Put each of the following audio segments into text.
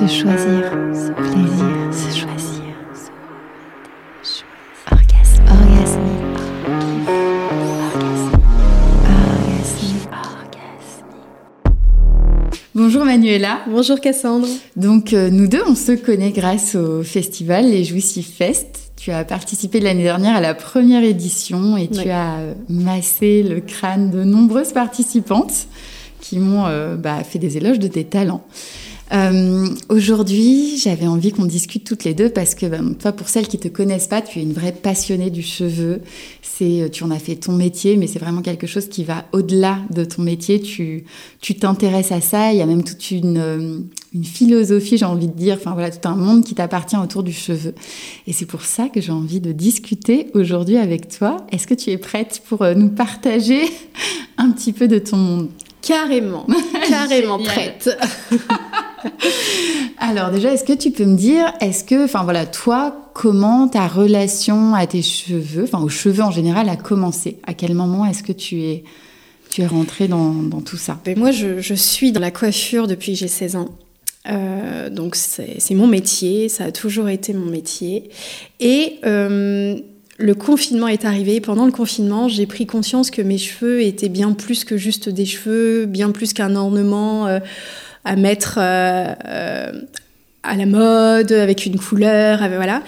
Se choisir, se plaisir, se choisir. Se... Orgasme, orgasme. Orgasme, orgasme. Bonjour Manuela. Bonjour Cassandre. Donc euh, nous deux, on se connaît grâce au festival Les Jouissifs Fest. Tu as participé l'année dernière à la première édition et tu as euh, massé le crâne de nombreuses participantes qui m'ont euh, bah, fait des éloges de tes talents. Euh, Aujourd'hui, j'avais envie qu'on discute toutes les deux parce que ben, toi, pour celles qui te connaissent pas, tu es une vraie passionnée du cheveu. C'est, euh, tu en as fait ton métier, mais c'est vraiment quelque chose qui va au-delà de ton métier. Tu, tu t'intéresses à ça. Il y a même toute une, euh, une philosophie, j'ai envie de dire. Enfin voilà, tout un monde qui t'appartient autour du cheveu. Et c'est pour ça que j'ai envie de discuter aujourd'hui avec toi. Est-ce que tu es prête pour euh, nous partager un petit peu de ton monde? Carrément, carrément prête. Alors déjà, est-ce que tu peux me dire, est-ce que, enfin voilà, toi, comment ta relation à tes cheveux, enfin aux cheveux en général, a commencé? À quel moment est-ce que tu es, tu es rentrée dans, tout ça? Ben, moi, je, suis dans la coiffure depuis que j'ai 16 ans. Euh, donc c'est c'est mon métier, ça a toujours été mon métier. Et euh, le confinement est arrivé. Pendant le confinement, j'ai pris conscience que mes cheveux étaient bien plus que juste des cheveux, bien plus qu'un ornement euh, à mettre euh, euh, à la mode, avec une couleur, avec- voilà.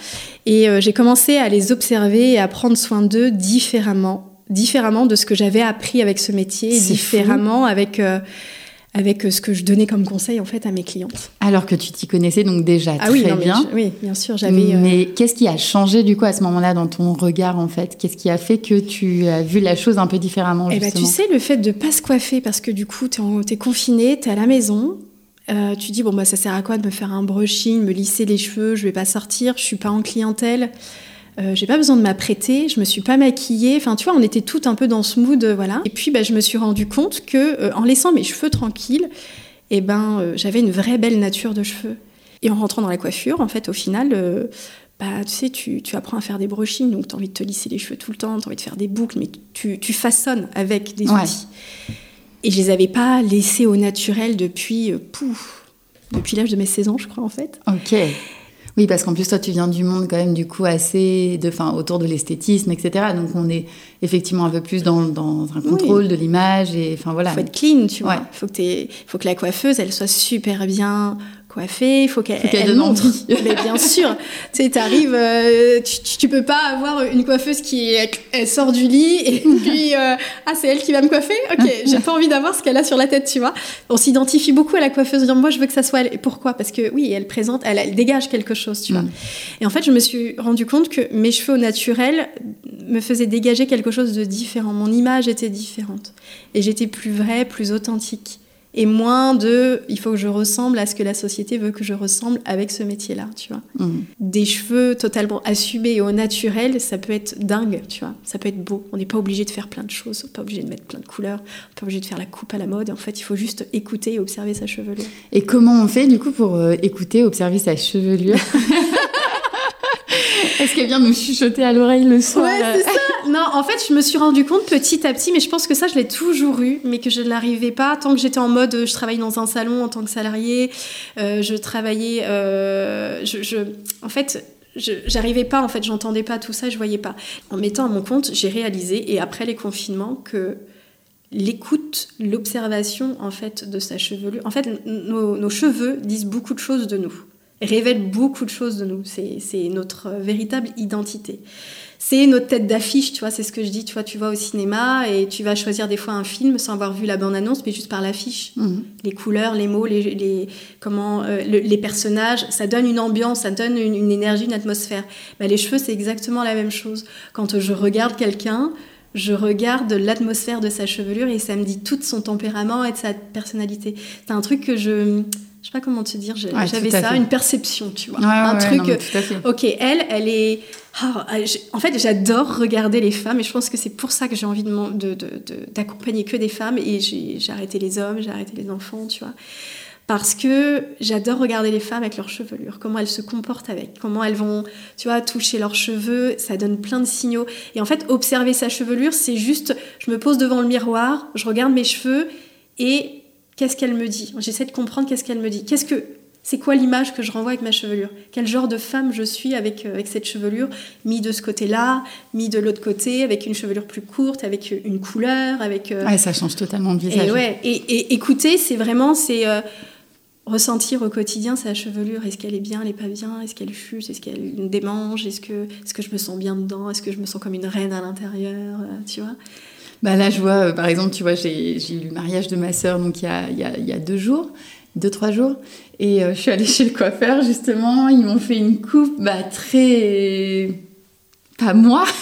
Et euh, j'ai commencé à les observer et à prendre soin d'eux différemment, différemment de ce que j'avais appris avec ce métier, différemment avec euh, avec euh, ce que je donnais comme conseil en fait à mes clientes. Alors que tu t'y connaissais donc déjà ah très oui, non, bien. je- oui, bien sûr, j'avais. euh, Mais qu'est-ce qui a changé du coup à ce moment-là dans ton regard en fait? Qu'est-ce qui a fait que tu as vu la chose un peu différemment Eh ben, tu sais, le fait de pas se coiffer parce que du coup, tu es, confiné, tu es à la maison. euh, tu dis, bon, bah, ça sert à quoi de me faire un brushing, me lisser les cheveux, je vais pas sortir, je suis pas en clientèle, euh, j'ai pas besoin de m'apprêter, je me suis pas maquillée. Enfin, tu vois, on était toutes un peu dans ce mood, euh, voilà. Et puis, bah, je me suis rendu compte que euh, en laissant mes cheveux tranquilles, eh ben, j'avais une vraie belle nature de cheveux. Et en rentrant dans la coiffure, en fait, au final, bah, tu sais, tu, tu apprends à faire des brushings, donc tu as envie de te lisser les cheveux tout le temps, tu as envie de faire des boucles, mais tu, tu façonnes avec des Ouais. outils. Et je les avais pas laissés au naturel depuis, pouf, depuis l'âge de mes 16 ans, je crois, en fait. Ok. Oui, parce qu'en plus, toi, tu viens du monde quand même, du coup, assez de, fin, autour de l'esthétisme, etc. Donc, on est effectivement un peu plus dans, dans un contrôle de l'image et, enfin, voilà. Il faut être clean, tu vois. Ouais. Il faut, que faut que la coiffeuse, elle soit super bien coiffée, il faut qu'elle donne montre. Mais bien sûr, tu sais, t'arrives, euh, tu, tu- tu peux pas avoir une coiffeuse qui elle sort du lit et puis euh, ah c'est elle qui va me coiffer? Ok, j'ai pas envie d'avoir ce qu'elle a sur la tête, tu vois. On s'identifie beaucoup à la coiffeuse, dire moi je veux que ça soit elle. Et pourquoi? Parce que oui, elle présente, elle, elle dégage quelque chose, tu vois. Mm. Et en fait, je me suis rendu compte que mes cheveux au naturel me faisaient dégager quelque chose de différent. Mon image était différente. Et j'étais plus vraie, plus authentique. Et moins de il faut que je ressemble à ce que la société veut que je ressemble avec ce métier-là, tu vois. Mhm. Des cheveux totalement assumés et au naturel, ça peut être dingue, tu vois. Ça peut être beau. On n'est pas obligé de faire plein de choses, on n'est pas obligé de mettre plein de couleurs, on n'est pas obligé de faire la coupe à la mode. En fait, il faut juste écouter et observer sa chevelure. Et comment on fait, du coup, pour euh, écouter, observer sa chevelure? Est-ce qu'elle vient nous chuchoter à l'oreille le soir? Ouais, c'est ça. Non, en fait, je me suis rendu compte petit à petit, mais je pense que ça, je l'ai toujours eu, mais que je ne l'arrivais pas. Tant que j'étais en mode, euh, je travaille dans un salon en tant que salarié, euh, je travaillais, euh, je, en fait. J'arrivais pas en fait, j'entendais pas tout ça, je voyais pas. En mettant à mon compte, j'ai réalisé et après les confinements que l'écoute, l'observation en fait de sa chevelure. En fait, nos, cheveux disent beaucoup de choses de nous, révèlent beaucoup de choses de nous. C'est notre véritable identité. C'est notre tête d'affiche, tu vois, c'est ce que je dis, tu vois, tu vas au cinéma et tu vas choisir des fois un film sans avoir vu la bande-annonce, mais juste par l'affiche. Mhm. Les couleurs, les mots, les, les- comment, euh, le- les personnages, ça donne une ambiance, ça donne une, une énergie, une atmosphère. Bah, les cheveux, c'est exactement la même chose. Quand je regarde quelqu'un, je regarde l'atmosphère de sa chevelure et ça me dit tout de son tempérament et de sa personnalité. C'est un truc que je... Je sais pas comment te dire, Ouais, j'avais ça, fait. une perception, tu vois. Ouais, un ouais, truc... non, mais tout à fait. Ok, elle, elle est. ah, j'ai- en fait, j'adore regarder les femmes et je pense que c'est pour ça que j'ai envie de m'en- de- de- de- d'accompagner que des femmes et j'ai j'ai arrêté les hommes, j'ai arrêté les enfants, tu vois. Parce que j'adore regarder les femmes avec leur chevelure, comment elles se comportent avec, comment elles vont, tu vois, toucher leurs cheveux, ça donne plein de signaux. Et en fait, observer sa chevelure, c'est juste, je me pose devant le miroir, je regarde mes cheveux et qu'est-ce qu'elle me dit J'essaie de comprendre qu'est-ce qu'elle me dit. Qu'est-ce que C'est quoi l'image que je renvoie avec ma chevelure Quel genre de femme je suis avec, euh, avec cette chevelure Mis de ce côté-là, mis de l'autre côté, avec une chevelure plus courte, avec une couleur, avec... Ouais, ça change totalement de visage. Et, ouais, et, écouter, c'est vraiment... c'est ressentir au quotidien sa chevelure. Est-ce qu'elle est bien, elle est pas bien? Est-ce qu'elle chute Est-ce qu'elle démange? Est-ce que, est que je me sens bien dedans? Est-ce que je me sens comme une reine à l'intérieur? Tu vois? Bah là, je vois, euh, par exemple, tu vois, j'ai eu le mariage de ma sœur donc il y a, y, a, y a, deux jours, deux, trois jours. Et euh, je suis allée chez le coiffeur, justement. Ils m'ont fait une coupe bah, très. Pas moi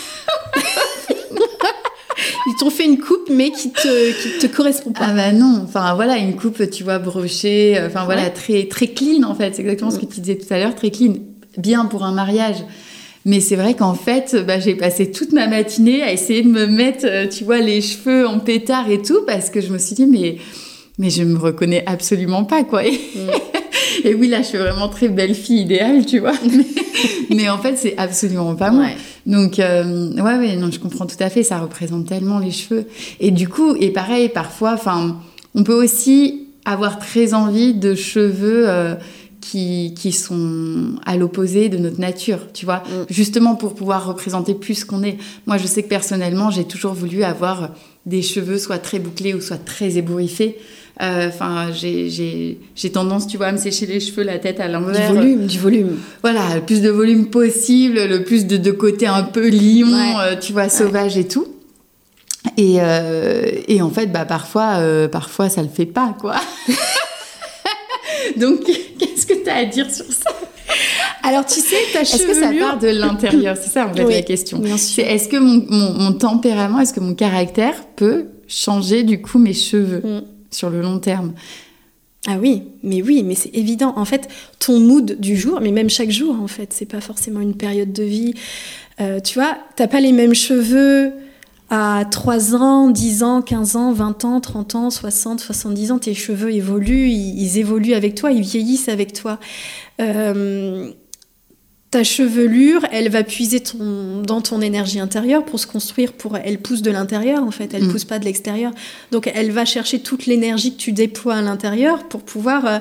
Ils t'ont fait une coupe, mais qui te, qui te correspond pas. Ah bah non, enfin voilà, une coupe, tu vois, brochée, euh, enfin voilà, très, très clean en fait. C'est exactement ce que tu disais tout à l'heure, très clean. Bien pour un mariage. Mais c'est vrai qu'en fait, bah, j'ai passé toute ma matinée à essayer de me mettre, euh, tu vois, les cheveux en pétard et tout, parce que je me suis dit, mais, mais je me reconnais absolument pas, quoi. Et, mm. et oui, là, je suis vraiment très belle fille idéale, tu vois. mais, en fait, c'est absolument pas moi. Donc, euh, ouais, ouais, non, je comprends tout à fait. Ça représente tellement les cheveux. Et du coup, et pareil, parfois, enfin, on peut aussi avoir très envie de cheveux. Euh, qui, qui sont à l'opposé de notre nature, tu vois, mm. justement pour pouvoir représenter plus ce qu'on est. Moi, je sais que personnellement, j'ai toujours voulu avoir des cheveux soit très bouclés ou soit très ébouriffés. Euh, enfin, j'ai tendance, tu vois, à me sécher les cheveux, la tête à l'envers. Du volume, du volume. Voilà, le plus de volume possible, le plus de, de côté un peu lion, euh, tu vois, sauvage et tout. Et, euh, et, en fait, bah, parfois, parfois, ça le fait pas, quoi. Donc, qu'est-ce que tu as à dire sur ça? Alors tu sais, ta chevelure... Est-ce que ça part de l'intérieur? C'est ça en fait la question. Bien sûr. Est-ce que mon, mon, tempérament, est-ce que mon caractère peut changer du coup mes cheveux mm. sur le long terme? Ah oui, mais oui, mais c'est évident. En fait, ton mood du jour, mais même chaque jour, en fait, c'est pas forcément une période de vie. Euh, tu vois, t'as pas les mêmes cheveux à 3 ans, 10 ans, 15 ans, 20 ans, 30 ans, 60, 70 ans, tes cheveux évoluent, ils, évoluent avec toi, ils vieillissent avec toi. Euh, ta chevelure, elle va puiser ton, dans ton énergie intérieure pour se construire, pour, elle pousse de l'intérieur en fait, elle mm. pousse pas de l'extérieur. Donc elle va chercher toute l'énergie que tu déploies à l'intérieur pour pouvoir euh,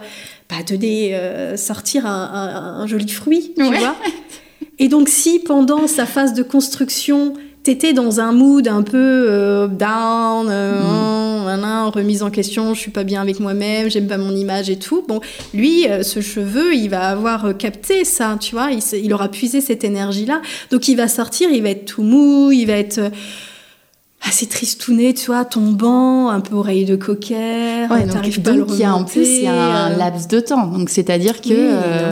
bah, euh, sortir un, joli fruit, tu vois. Et donc si pendant sa phase de construction, t'étais dans un mood un peu euh, down, euh, mm. remise en question, je suis pas bien avec moi-même, j'aime pas mon image et tout. Bon, lui, euh, ce cheveu, il va avoir capté ça, tu vois, il, aura puisé cette énergie-là. Donc il va sortir, il va être tout mou, il va être assez tristouné, tu vois, tombant, un peu oreille de coquer. Ouais, donc, il y a en plus il y a un laps de temps. Donc c'est-à-dire que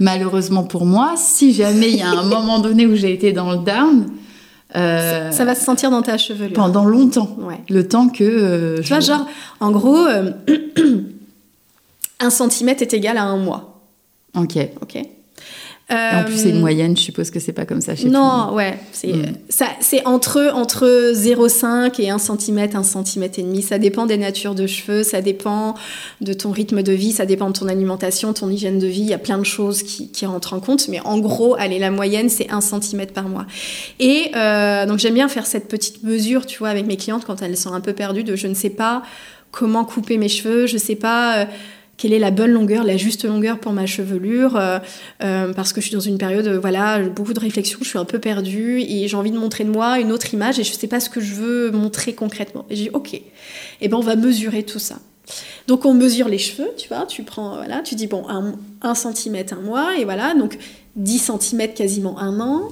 malheureusement pour moi, si jamais il y a un moment donné où j'ai été dans le down, euh, ça, va se sentir dans ta chevelure. Pendant longtemps. Le temps que. Euh, tu vois, genre, en gros, euh, un centimètre est égal à un mois. Ok. Ok en plus, c'est une euh, moyenne, je suppose que c'est pas comme ça chez Non, ouais. C'est c'est entre, entre 0,5 et 1 cm, 1 cm et demi. Ça dépend des natures de cheveux, ça dépend de ton rythme de vie, ça dépend de ton alimentation, ton hygiène de vie. Il y a plein de choses qui, qui rentrent en compte. Mais en gros, allez, la moyenne, c'est 1 cm par mois. Et euh, donc, j'aime bien faire cette petite mesure, tu vois, avec mes clientes quand elles sont un peu perdues de je ne sais pas comment couper mes cheveux, je sais pas. Euh, quelle est la bonne longueur, la juste longueur pour ma chevelure, euh, euh, parce que je suis dans une période, euh, voilà, beaucoup de réflexion, je suis un peu perdue et j'ai envie de montrer de moi une autre image et je ne sais pas ce que je veux montrer concrètement. Et j'ai dit, ok, et eh ben on va mesurer tout ça. Donc on mesure les cheveux, tu vois, tu prends, voilà, tu dis, bon, un centimètre un mois, et voilà, donc 10 cm quasiment un an,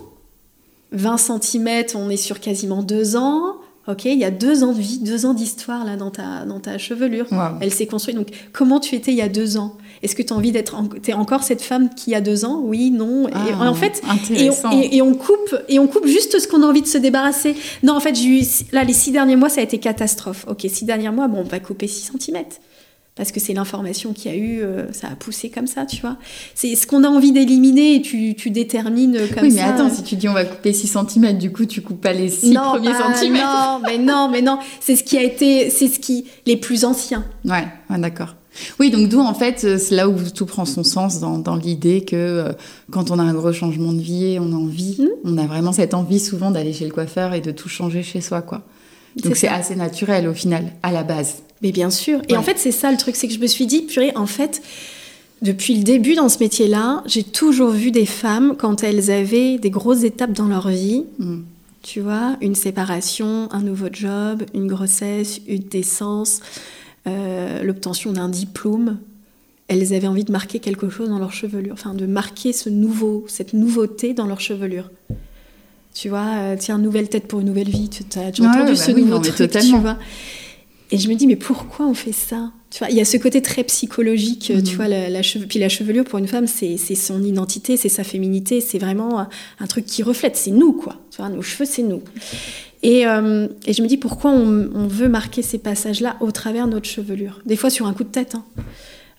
20 cm on est sur quasiment deux ans, Ok, il y a deux ans de vie, deux ans d'histoire là dans ta, dans ta chevelure. Elle s'est construite. Donc, comment tu étais il y a deux ans? Est-ce que tu as envie d'être, es encore cette femme qui a deux ans? Oui, non. et, ah, en fait, et on, coupe, et on coupe juste ce qu'on a envie de se débarrasser. Non, en fait, eu, là, les six derniers mois, ça a été catastrophe. Ok, six derniers mois, bon, on va couper 6 cm parce que c'est l'information qu'il y a eu, euh, ça a poussé comme ça, tu vois. C'est ce qu'on a envie d'éliminer et tu, tu, détermines comme ça. Oui, mais attends, si tu dis on va couper 6 cm, du coup tu coupes pas les 6 premiers bah, centimètres. Non, mais non, mais non, c'est ce qui a été, c'est ce qui, les plus anciens. Ouais, d'accord. Oui, donc d'où en fait, euh, c'est là où tout prend son sens dans, dans l'idée que euh, quand on a un gros changement de vie, on a envie, hmm. on a vraiment cette envie souvent d'aller chez le coiffeur et de tout changer chez soi, quoi. Donc c'est assez naturel au final, à la base. Mais bien sûr. Et en fait, c'est ça le truc, c'est que je me suis dit, purée, en fait, depuis le début dans ce métier-là, j'ai toujours vu des femmes quand elles avaient des grosses étapes dans leur vie. Mm. Tu vois, une séparation, un nouveau job, une grossesse, une naissance, euh, l'obtention d'un diplôme. Elles avaient envie de marquer quelque chose dans leur chevelure, enfin de marquer ce nouveau, cette nouveauté dans leur chevelure. Tu vois, euh, tiens, nouvelle tête pour une nouvelle vie. Tu as déjà Ouais, entendu bah ce oui, nouveau non, truc, tu vois. Et je me dis, mais pourquoi on fait ça? Tu vois, il y a ce côté très psychologique, euh, tu Mhm. vois, la, la cheve- puis la chevelure pour une femme, c'est son identité, c'est sa féminité, c'est vraiment un, un truc qui reflète, c'est nous, quoi. Tu vois, nos cheveux, c'est nous. Et, euh, et je me dis, pourquoi on, on veut marquer ces passages-là au travers de notre chevelure? Des fois sur un coup de tête, hein,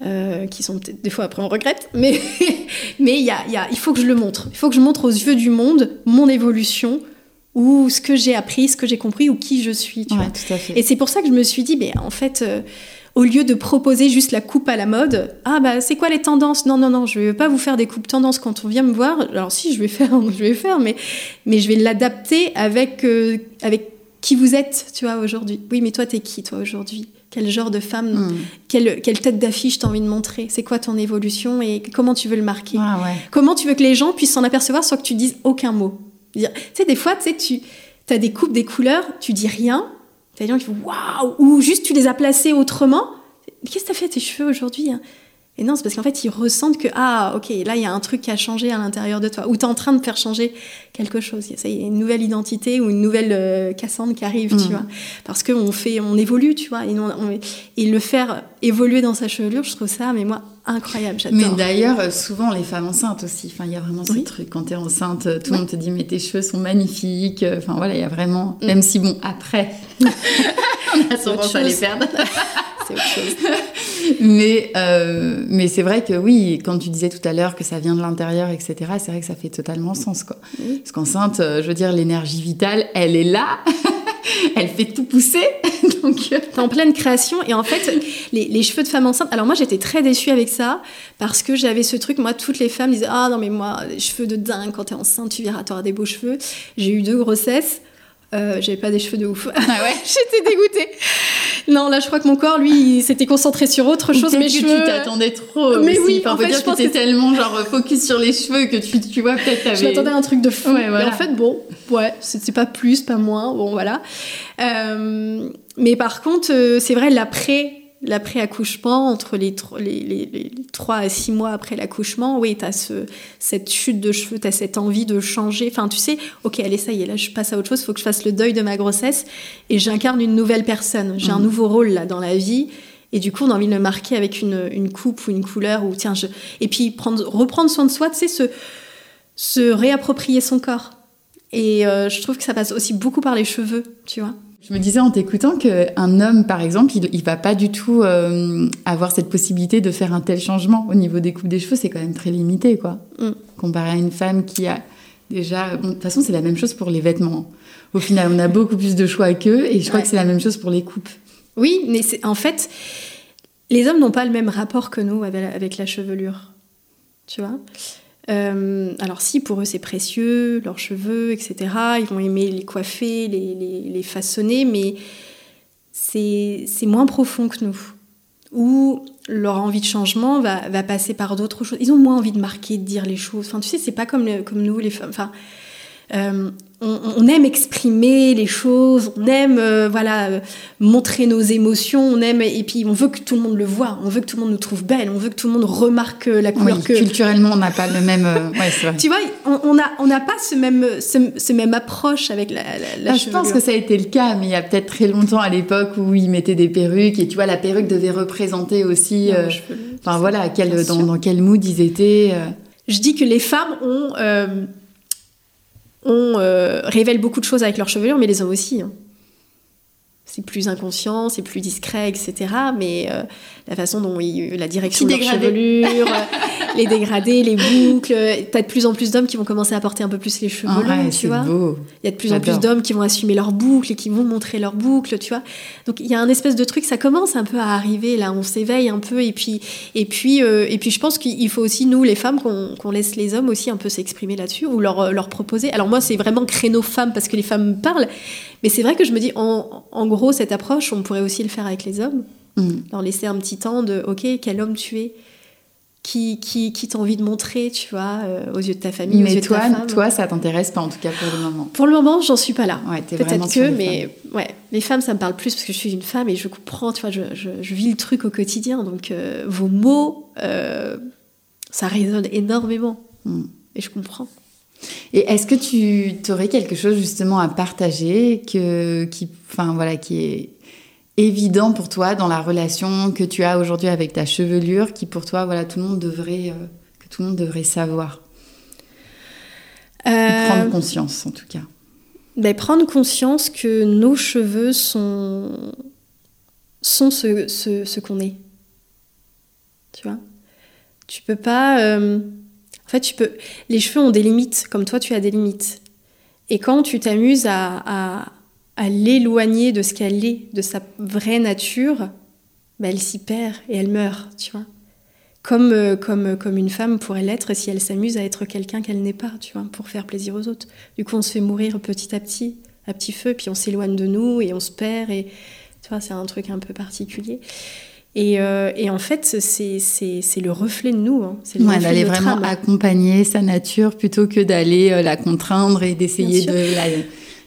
euh, qui sont peut-être des fois après on regrette, mais mais y a, y a- il faut que je le montre. Il faut que je montre aux yeux du monde mon évolution ou ce que j'ai appris, ce que j'ai compris ou qui je suis. Tu Ouais, vois. tout à fait. Et c'est pour ça que je me suis dit, mais en fait, euh, au lieu de proposer juste la coupe à la mode, ah bah c'est quoi les tendances? Non, non, non, je vais pas vous faire des coupes tendances quand on vient me voir. Alors si, je vais faire, je vais faire, mais, mais je vais l'adapter avec, euh, avec qui vous êtes, tu vois, aujourd'hui. Oui, mais toi, t'es qui, toi, aujourd'hui? Quel genre de femme Mm. quelle, quelle tête d'affiche t'as envie de montrer? C'est quoi ton évolution et comment tu veux le marquer? Ah ouais. Comment tu veux que les gens puissent s'en apercevoir sans que tu dises aucun mot? Tu sais, des fois, tu tu as des coupes, des couleurs, tu dis rien. T'as des gens qui font waouh Ou juste tu les as placés autrement. Qu'est-ce que t'as fait à tes cheveux aujourd'hui hein? Et non, c'est parce qu'en fait, ils ressentent que ah, ok, là, il y a un truc qui a changé à l'intérieur de toi. Ou t'es en train de faire changer quelque chose. Il y a- ça y est, une nouvelle identité ou une nouvelle euh, Cassandre qui arrive, tu Mhm. vois. Parce qu'on fait, on évolue, tu vois. Et, non, on- et le faire évoluer dans sa chevelure, je trouve ça, mais moi, incroyable. Mais J'adore. d'ailleurs, euh, souvent les femmes enceintes aussi. Enfin, il y a vraiment ce Oui. truc. Quand t'es enceinte, tout le Ouais. monde te dit mais tes cheveux sont magnifiques. Euh, Enfin voilà, il y a vraiment. Mm. Même si bon, après, on a tendance à les perdre. C'est autre chose. Mais, euh, mais c'est vrai que oui, quand tu disais tout à l'heure que ça vient de l'intérieur, etc., c'est vrai que ça fait totalement sens. Quoi. Oui. Parce qu'enceinte, euh, je veux dire, l'énergie vitale, elle est là, elle fait tout pousser. Donc, euh, T'es en pleine création et en fait les, les cheveux de femme enceinte alors moi j'étais très déçue avec ça parce que j'avais ce truc moi toutes les femmes disaient ah non mais moi les cheveux de dingue quand t'es enceinte tu verras t'auras des beaux cheveux j'ai eu deux grossesses euh, j'avais pas des cheveux de ouf ah ouais. j'étais dégoûtée non là je crois que mon corps lui il s'était concentré sur autre chose que cheveux tu t'attendais trop. Mais aussi. oui, enfin, en fait, dire je pense que t'es tellement genre focus sur les cheveux que tu, tu vois peut-être t'avais. Je m'attendais à un truc de fou. Ouais, voilà. Et en fait, bon, ouais, c'est c'est pas plus, pas moins, bon, voilà. Euh, mais par contre, euh, c'est vrai, l'après, l'après-accouchement, entre les, les, les, les 3 à 6 mois après l'accouchement, oui, t'as ce, cette chute de cheveux, t'as cette envie de changer. Enfin, tu sais, ok, allez, ça y est, là, je passe à autre chose, faut que je fasse le deuil de ma grossesse et j'incarne une nouvelle personne. J'ai un Mhm. nouveau rôle, là, dans la vie. Et du coup, on a envie de le marquer avec une, une coupe ou une couleur, ou tiens, je... et puis prendre, reprendre soin de soi, tu sais, ce, se réapproprier son corps. Et euh, je trouve que ça passe aussi beaucoup par les cheveux, tu vois. Je me disais en t'écoutant qu'un homme, par exemple, il, il va pas du tout euh, avoir cette possibilité de faire un tel changement au niveau des coupes des cheveux. C'est quand même très limité, quoi. Mm. Comparé à une femme qui a déjà. bon, de toute façon, c'est la même chose pour les vêtements. Au final, on a beaucoup plus de choix qu'eux, et je crois Ouais. que c'est la même chose pour les coupes. Oui, mais c'est en fait, les hommes n'ont pas le même rapport que nous avec la, avec la chevelure, tu vois? Euh, alors si, pour eux c'est précieux, leurs cheveux, etc. Ils vont aimer les coiffer, les, les, les façonner, mais c'est moins profond que nous. Ou leur envie de changement va, va passer par d'autres choses. Ils ont moins envie de marquer, de dire les choses. Enfin, tu sais, c'est pas comme, comme nous, les femmes. Enfin, euh, on, on aime exprimer les choses, on aime euh, voilà euh, montrer nos émotions, on aime et puis on veut que tout le monde le voit, on veut que tout le monde nous trouve belle, on veut que tout le monde remarque la Oui, couleur que. culturellement, on n'a pas le même. Ouais, c'est vrai. Tu vois, on on a on n'a pas ce même ce, ce même approche avec la, la, la Ah, je pense que ça a été le cas, mais il y a peut-être très longtemps à l'époque où ils mettaient des perruques et tu vois, la perruque devait représenter aussi. Enfin voilà, quel, dans, dans quel mood ils étaient. Je dis que les femmes ont, ont euh, révèlent beaucoup de choses avec leur chevelure, mais les hommes aussi. hein. C'est plus inconscient, c'est plus discret, etc. Mais euh, la façon dont ils, la direction Petit de leur dégradé. chevelure, euh, les dégradés, les boucles, euh, t'as de plus en plus d'hommes qui vont commencer à porter un peu plus les cheveux Ah longs, ouais, tu vois. Il y a de plus en plus d'hommes qui vont assumer leurs boucles et qui vont montrer leurs boucles, tu vois. Donc il y a un espèce de truc, ça commence un peu à arriver là, on s'éveille un peu et puis et puis euh, et puis je pense qu'il faut aussi nous les femmes qu'on laisse les hommes aussi un peu s'exprimer là-dessus ou leur leur proposer. Alors moi c'est vraiment créneau femmes parce que les femmes me parlent, mais c'est vrai que je me dis en, en gros cette approche on pourrait aussi le faire avec les hommes, Mm. leur laisser un petit temps de ok quel homme tu es? qui, qui, qui t'as envie de montrer, tu vois, euh, aux yeux de ta famille, mais aux yeux toi, de ta femme? toi, ça t'intéresse pas en tout cas pour le moment. Pour le moment, j'en suis pas là. Ouais, Peut-être que, mais ouais, les femmes, ça me parle plus parce que je suis une femme et je comprends, tu vois, je, je, je vis le truc au quotidien. Donc, euh, vos mots, euh, ça résonne énormément. Mm. Et je comprends. Et est-ce que tu aurais quelque chose justement à partager que, qui, enfin voilà, qui est évident pour toi dans la relation que tu as aujourd'hui avec ta chevelure, qui pour toi, voilà, tout le monde devrait, euh, que tout le monde devrait savoir, Euh, prendre conscience en tout cas. ben, prendre conscience que nos cheveux sont, sont ce, ce, ce qu'on est. Tu vois? Tu peux pas. euh, En fait, tu peux. Les cheveux ont des limites, comme toi, tu as des limites. Et quand tu t'amuses à, à, l'éloigner de ce qu'elle est, de sa vraie nature, ben, elle s'y perd et elle meurt, tu vois. Comme, euh, comme, comme une femme pourrait l'être si elle s'amuse à être quelqu'un qu'elle n'est pas, tu vois, pour faire plaisir aux autres. Du coup, on se fait mourir petit à petit, à petit feu, puis on s'éloigne de nous et on se perd. Et tu vois, c'est un truc un peu particulier. Et, euh, et en fait, c'est le reflet de nous. hein. C'est Ouais, d'aller vraiment âme. accompagner sa nature plutôt que d'aller euh, la contraindre et d'essayer de la.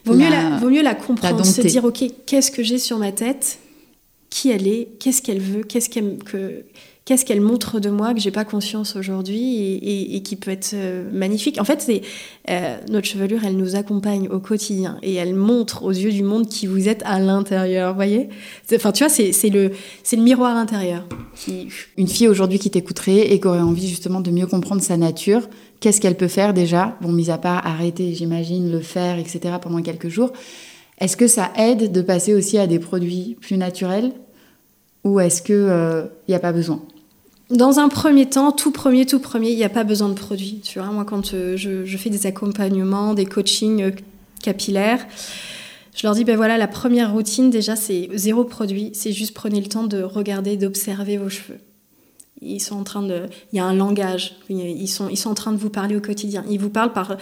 Vaut mieux la- vaut mieux la comprendre, se dire ok, qu'est-ce que j'ai sur ma tête, qui elle est, qu'est-ce qu'elle veut, qu'est-ce qu'elle montre de moi que j'ai pas conscience aujourd'hui et, qui peut être euh, magnifique. En fait, c'est euh, notre chevelure, elle nous accompagne au quotidien et elle montre aux yeux du monde qui vous êtes à l'intérieur. Voyez? Enfin, tu vois, c'est le c'est le miroir intérieur. Une fille aujourd'hui qui t'écouterait et qui aurait envie justement de mieux comprendre sa nature, qu'est-ce qu'elle peut faire déjà? Bon, mis à part arrêter, j'imagine, le faire, etc. pendant quelques jours. Est-ce que ça aide de passer aussi à des produits plus naturels ou est-ce que il n'y a pas besoin? Dans un premier temps, tout premier, tout premier, il n'y a pas besoin de produits. Tu vois, moi, quand euh, je, je fais des accompagnements, des coachings euh, capillaires, je leur dis, ben voilà, la première routine, déjà, c'est zéro produit. C'est juste prenez le temps de regarder, d'observer vos cheveux. Ils sont en train de... Il y a un langage. Ils sont, ils sont en train de vous parler au quotidien. Ils vous parlent par,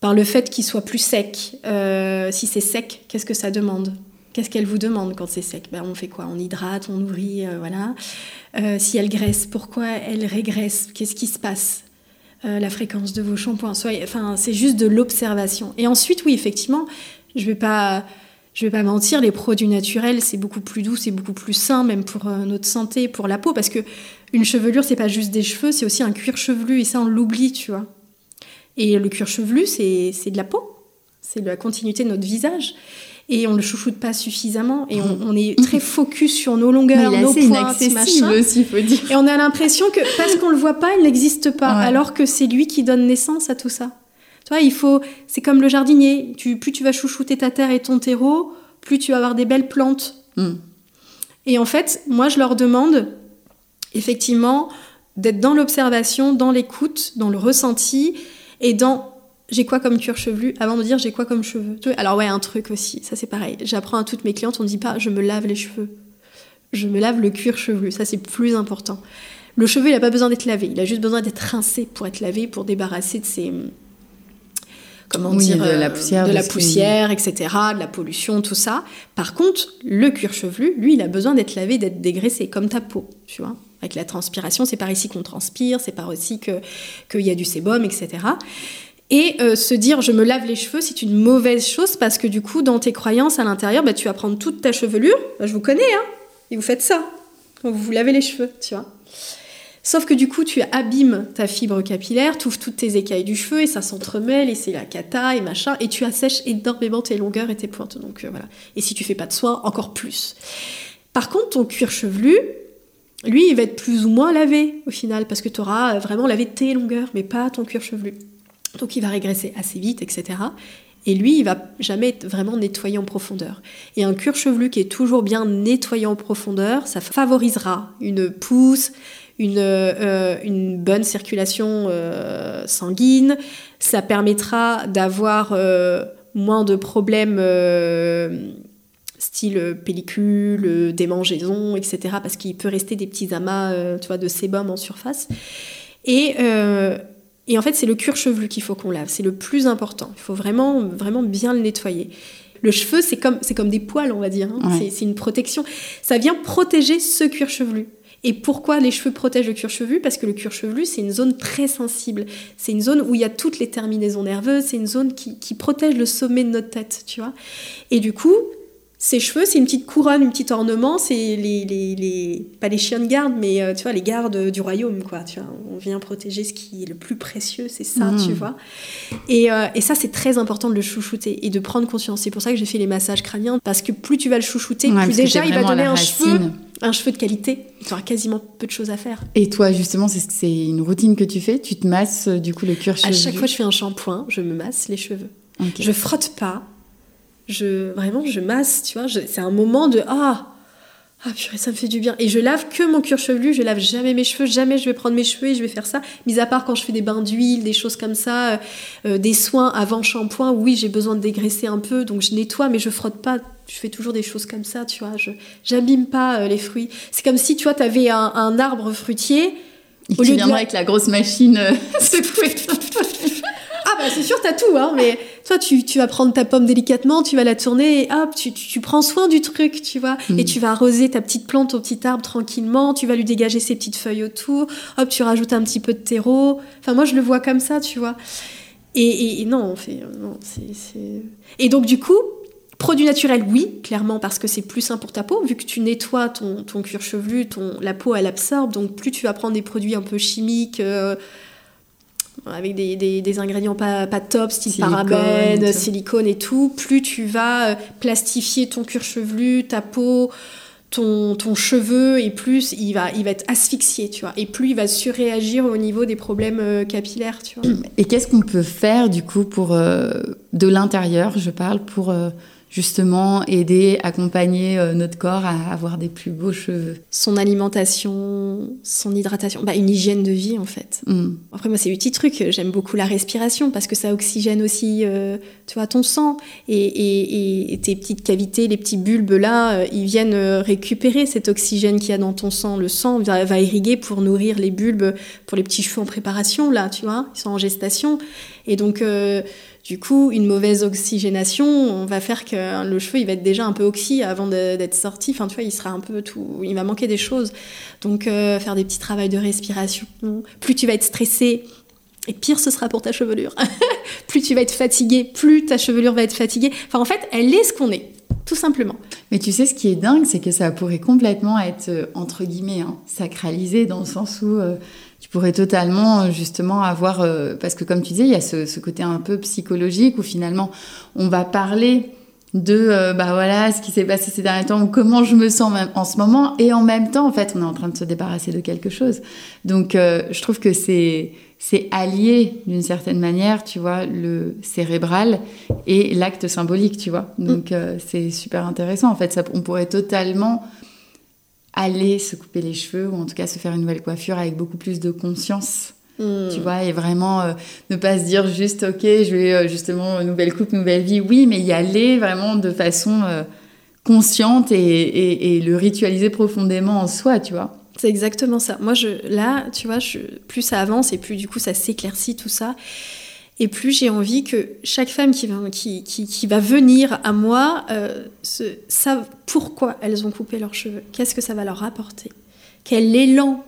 par le fait qu'ils soient plus secs. Euh, si c'est sec, qu'est-ce que ça demande? Qu'est-ce qu'elle vous demande quand c'est sec? Ben, On fait quoi? On hydrate, on nourrit, euh, voilà. Euh, si elle graisse, pourquoi elle régresse? Qu'est-ce qui se passe? La fréquence de vos shampoings. Enfin, c'est juste de l'observation. Et ensuite, oui, effectivement, je vais pas, vais pas mentir, les produits naturels, c'est beaucoup plus doux, c'est beaucoup plus sain, même pour notre santé, pour la peau, parce que une chevelure, c'est pas juste des cheveux, c'est aussi un cuir chevelu, et ça, on l'oublie, tu vois. Et le cuir chevelu, c'est de la peau, c'est de la continuité de notre visage. Et on le chouchoute pas suffisamment, et on, on est très focus sur nos longueurs, nos pointes, inaccessible machin. aussi, faut dire. Et on a l'impression que parce qu'on le voit pas, il n'existe pas, Ouais. alors que c'est lui qui donne naissance à tout ça. Tu vois, il faut, c'est comme le jardinier. Tu, plus tu vas chouchouter ta terre et ton terreau, plus tu vas avoir des belles plantes. Mm. Et en fait, moi, je leur demande effectivement d'être dans l'observation, dans l'écoute, dans le ressenti et dans j'ai quoi comme cuir chevelu avant de dire j'ai quoi comme cheveux. Alors ouais, un truc aussi, ça c'est pareil. J'apprends à toutes mes clientes, on ne dit pas je me lave les cheveux. Je me lave le cuir chevelu, ça c'est plus important. Le cheveu, il n'a pas besoin d'être lavé, il a juste besoin d'être rincé pour être lavé, pour débarrasser de ses comment Oui, dire de la euh, poussière, de la poussière, etc., de la pollution, tout ça. Par contre, le cuir chevelu, lui, il a besoin d'être lavé, d'être dégraissé, comme ta peau, tu vois. Avec la transpiration, c'est par ici qu'on transpire, c'est par ici que qu'il y a du sébum, etc. Et euh, se dire je me lave les cheveux, c'est une mauvaise chose parce que du coup, dans tes croyances à l'intérieur, bah, tu vas prendre toute ta chevelure. Bah, je vous connais, hein, et vous faites ça quand vous vous lavez les cheveux, tu vois. Sauf que du coup, tu abîmes ta fibre capillaire, tu ouvres toutes tes écailles du cheveu et ça s'entremêle et c'est la cata et machin, et tu assèches énormément tes longueurs et tes pointes. Donc euh, voilà. Et si tu fais pas de soin, encore plus. Par contre, ton cuir chevelu, lui, il va être plus ou moins lavé au final parce que tu auras vraiment lavé tes longueurs, mais pas ton cuir chevelu. Donc il va régresser assez vite, etc. Et lui, il va jamais être vraiment nettoyé en profondeur. Et un cuir chevelu qui est toujours bien nettoyé en profondeur, ça favorisera une pousse, une, euh, bonne circulation euh, sanguine. Ça permettra d'avoir euh, moins de problèmes euh, style pellicule, démangeaison, etc. Parce qu'il peut rester des petits amas euh, tu vois, de sébum en surface. Et, euh, et en fait, c'est le cuir chevelu qu'il faut qu'on lave. C'est le plus important. Il faut vraiment, vraiment bien le nettoyer. Le cheveu, c'est comme, c'est comme des poils, on va dire. hein. Ouais. C'est une protection. Ça vient protéger ce cuir chevelu. Et pourquoi les cheveux protègent le cuir chevelu? Parce que le cuir chevelu, c'est une zone très sensible. C'est une zone où il y a toutes les terminaisons nerveuses. C'est une zone qui, qui protège le sommet de notre tête, tu vois. Et du coup, ses cheveux, c'est une petite couronne, un petit ornement, c'est les, les, les, pas les chiens de garde, mais euh, tu vois, les gardes du royaume, quoi. Tu vois, on vient protéger ce qui est le plus précieux, c'est ça, tu vois. Et, euh, et ça, c'est très important de le chouchouter et de prendre conscience. C'est pour ça que j'ai fait les massages crâniens, parce que plus tu vas le chouchouter, Ouais, plus déjà il va à donner un cheveu, un cheveu de qualité. Tu auras quasiment peu de choses à faire. Et toi, justement, c'est c'est une routine que tu fais Tu te masses euh, du coup le cuir À chevelu chaque fois je fais un shampoing, je me masse les cheveux. Je frotte pas. Je vraiment je masse, tu vois. C'est un moment de ah ah purée ça me fait du bien. Et je lave que mon cuir chevelu. Je lave jamais mes cheveux. Jamais je vais prendre mes cheveux et je vais faire ça. Mis à part quand je fais des bains d'huile, des choses comme ça, euh, euh, des soins avant shampoing. Oui j'ai besoin de dégraisser un peu, donc je nettoie, mais je frotte pas. Je fais toujours des choses comme ça, tu vois. Je j'abîme pas euh, les fruits. C'est comme si tu vois t'avais un, un arbre fruitier. Et au lieu de la- avec la grosse machine euh, secouée. Ah bah c'est sûr, t'as tout, hein, mais toi tu, tu vas prendre ta pomme délicatement, tu vas la tourner et hop, tu, tu, tu prends soin du truc, tu vois. Mm. Et tu vas arroser ta petite plante, ton petit arbre tranquillement, tu vas lui dégager ses petites feuilles autour, hop, tu rajoutes un petit peu de terreau. Enfin moi je le vois comme ça, tu vois. Et, et- et non, on fait... Non, c'est, c'est- Et donc du coup, produit naturel, oui, clairement, parce que c'est plus sain pour ta peau, vu que tu nettoies ton, ton cuir chevelu, ton, la peau elle absorbe, donc plus tu vas prendre des produits un peu chimiques... euh, avec des, des- des ingrédients pas, pas top, style Silicone et tout. silicone et tout, plus tu vas euh, plastifier ton cuir chevelu, ta peau, ton, ton cheveu, et plus il va, il va être asphyxié, tu vois. Et plus il va surréagir au niveau des problèmes euh, capillaires, tu vois. Et qu'est-ce qu'on peut faire du coup pour euh, de l'intérieur, je parle, pour euh, justement aider, accompagner euh, notre corps à avoir des plus beaux cheveux Son alimentation, son hydratation, bah, une hygiène de vie en fait. Hmm. Après, moi, c'est petit truc. J'aime beaucoup la respiration parce que ça oxygène aussi, euh, tu vois, ton sang. Et, et- et tes petites cavités, les petits bulbes là, euh, ils viennent récupérer cet oxygène qu'il y a dans ton sang. Le sang va, va irriguer pour nourrir les bulbes, pour les petits cheveux en préparation, là, tu vois. Ils sont en gestation. Et donc, euh, du coup, une mauvaise oxygénation, on va faire que le cheveu, il va être déjà un peu oxy avant d'être sorti. Enfin, tu vois, il sera un peu tout. Il va manquer des choses. Donc, euh, faire des petits travails de respiration. Plus tu vas être stressé, et pire ce sera pour ta chevelure. plus tu vas être fatigué, plus ta chevelure va être fatiguée. Enfin, en fait, elle est ce qu'on est, tout simplement. Mais tu sais, ce qui est dingue, c'est que ça pourrait complètement être, euh, entre guillemets, hein, sacralisé dans le sens où euh, tu pourrais totalement, euh, justement, avoir... euh, parce que comme tu disais, il y a ce, ce côté un peu psychologique où finalement, on va parler de, euh, bah voilà, ce qui s'est passé ces derniers temps, ou comment je me sens même en ce moment, et en même temps, en fait, on est en train de se débarrasser de quelque chose. Donc, euh, je trouve que c'est... C'est allié d'une certaine manière, tu vois, le cérébral et l'acte symbolique, tu vois. Donc euh, c'est super intéressant. En fait, ça, on pourrait totalement aller se couper les cheveux ou en tout cas se faire une nouvelle coiffure avec beaucoup plus de conscience, Hmm. tu vois, et vraiment euh, ne pas se dire juste ok, je vais euh, justement nouvelle coupe, nouvelle vie. Oui, mais y aller vraiment de façon euh, consciente et, et- et le ritualiser profondément en soi, tu vois. C'est exactement ça. Moi, je, là, tu vois, je, plus ça avance et plus du coup ça s'éclaircit tout ça. Et plus j'ai envie que chaque femme qui va, venir à moi euh, pourquoi elles ont coupé leurs cheveux. Qu'est-ce que ça va leur apporter? Quel élan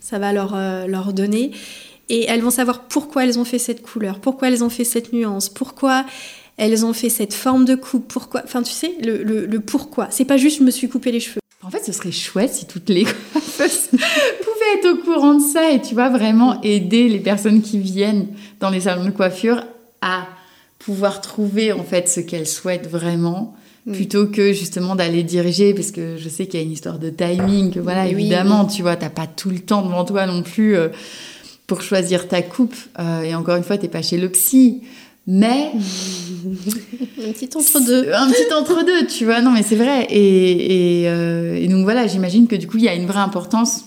ça va leur, euh, donner? Et elles vont savoir pourquoi elles ont fait cette couleur, pourquoi elles ont fait cette nuance, pourquoi elles ont fait cette forme de coupe, pourquoi. Enfin, tu sais, le, le, le pourquoi. C'est pas juste je me suis coupé les cheveux. En fait, ce serait chouette si toutes les coiffeuses pouvaient être au courant de ça et tu vois vraiment aider les personnes qui viennent dans les salons de coiffure à pouvoir trouver en fait ce qu'elles souhaitent vraiment Mm. plutôt que justement d'aller diriger parce que je sais qu'il y a une histoire de timing que voilà Oui, évidemment tu vois t'as pas tout le temps devant toi non plus euh, pour choisir ta coupe Euh, et encore une fois t'es pas chez le psy mais Un petit entre-deux. un petit entre-deux, tu vois. Non, mais c'est vrai. Et, et, euh, et donc voilà, j'imagine que du coup, il y a une vraie importance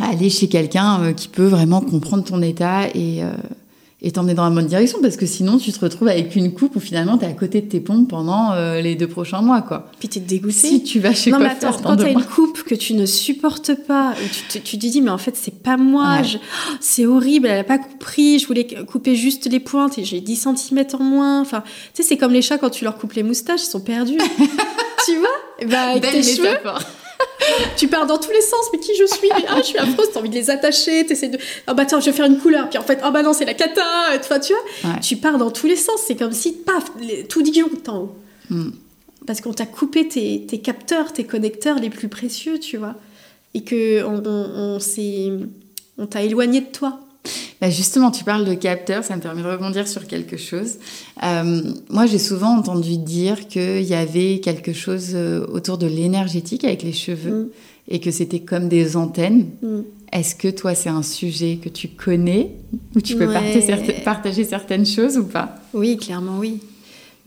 à aller chez quelqu'un euh, qui peut vraiment comprendre ton état et euh, et t'emmener dans la bonne direction. Parce que sinon, tu te retrouves avec une coupe où finalement, t'es à côté de tes pompes pendant euh, les deux prochains mois, quoi. Puis t'es dégoûté. Si tu vas chez non, mais attends, quand t'as une coupe que tu ne supportes pas, et tu, te, tu te dis, mais en fait, c'est pas moi, Ouais. je- oh, c'est horrible, elle a pas compris, je voulais couper juste les pointes et j'ai 10 cm en moins. Enfin, tu sais, c'est comme les chats quand tu leur coupes les moustaches, ils sont perdus. tu vois? Ben, avec Belle tes cheveux. Tu pars dans tous les sens, mais qui je suis? Mais, ah, je suis affreuse, t'as envie de les attacher, t'essaies de. Ah bah tiens, je vais faire une couleur, puis en fait, ah bah non, c'est la cata, enfin, tu vois? Tu pars dans tous les sens, c'est comme si, paf, tout disjoncte en haut. Hmm. Parce qu'on t'a coupé tes, tes, capteurs, tes connecteurs les plus précieux, tu vois? Et que on, on, on t'a éloigné de toi. Bah justement, tu parles de capteurs, ça me permet de rebondir sur quelque chose. Euh, moi, j'ai souvent entendu dire qu'il y avait quelque chose euh, autour de l'énergétique avec les cheveux mm. et que c'était comme des antennes. Mm. Est-ce que toi, c'est un sujet que tu connais ou tu peux partager, certaines choses ou pas? Oui, clairement, oui.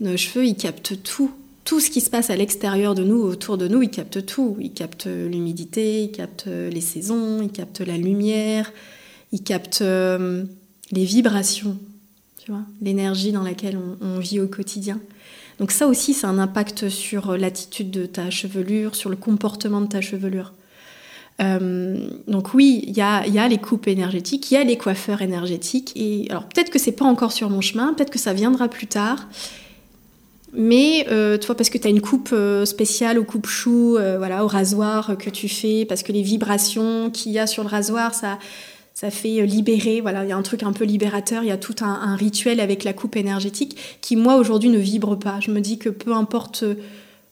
Nos cheveux, ils captent tout tout ce qui se passe à l'extérieur de nous, autour de nous, ils captent tout. Ils captent l'humidité, ils captent les saisons, ils captent la lumière, il capte euh, les vibrations, tu vois, l'énergie dans laquelle on, vit au quotidien. Donc ça aussi, c'est un impact sur l'attitude de ta chevelure, sur le comportement de ta chevelure. Euh, donc oui, il y a, y a, les coupes énergétiques, il y a les coiffeurs énergétiques. Et alors peut-être que c'est pas encore sur mon chemin, peut-être que ça viendra plus tard. Mais euh, parce que tu as une coupe spéciale au coupe chou, voilà, au rasoir que tu fais, parce que les vibrations qu'il y a sur le rasoir, ça, ça fait euh, libérer, voilà, il y a un truc un peu libérateur, il y a tout un, rituel avec la coupe énergétique qui, moi, aujourd'hui, ne vibre pas. Je me dis que peu importe euh,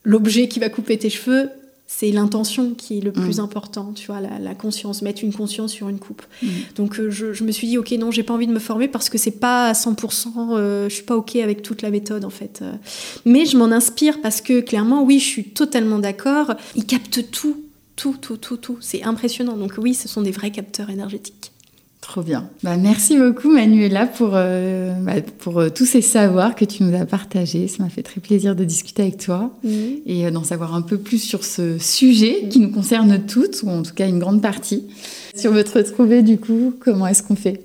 l'objet qui va couper tes cheveux, c'est l'intention qui est le plus mm. important, tu vois, la, conscience, mettre une conscience sur une coupe. Mm. Donc euh, je, me suis dit, ok, non, j'ai pas envie de me former parce que c'est pas à 100%, je suis pas ok avec toute la méthode en fait. Mais je m'en inspire parce que clairement, oui, je suis totalement d'accord, ils captent tout, tout, tout, tout, tout. C'est impressionnant. Donc oui, ce sont des vrais capteurs énergétiques. Trop bien. Bah, merci beaucoup Manuela pour, euh, bah, pour euh, tous ces savoirs que tu nous as partagés. Ça m'a fait très plaisir de discuter avec toi et euh, d'en savoir un peu plus sur ce sujet qui nous concerne toutes, ou en tout cas une grande partie. Si on veut te retrouver du coup, comment est-ce qu'on fait?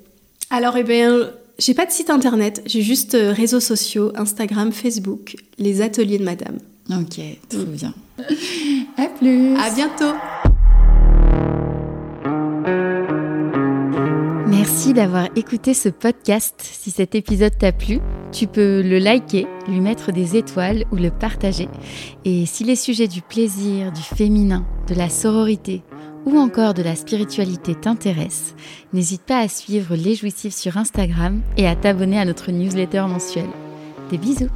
Alors, eh bien, j'ai pas de site internet, j'ai juste réseaux sociaux, Instagram, Facebook, les ateliers de madame. Ok, trop bien. À plus. À bientôt. Merci d'avoir écouté ce podcast. Si cet épisode t'a plu, tu peux le liker, lui mettre des étoiles ou le partager. Et si les sujets du plaisir, du féminin, de la sororité ou encore de la spiritualité t'intéressent, n'hésite pas à suivre Les Jouissifs sur Instagram et à t'abonner à notre newsletter mensuelle. Des bisous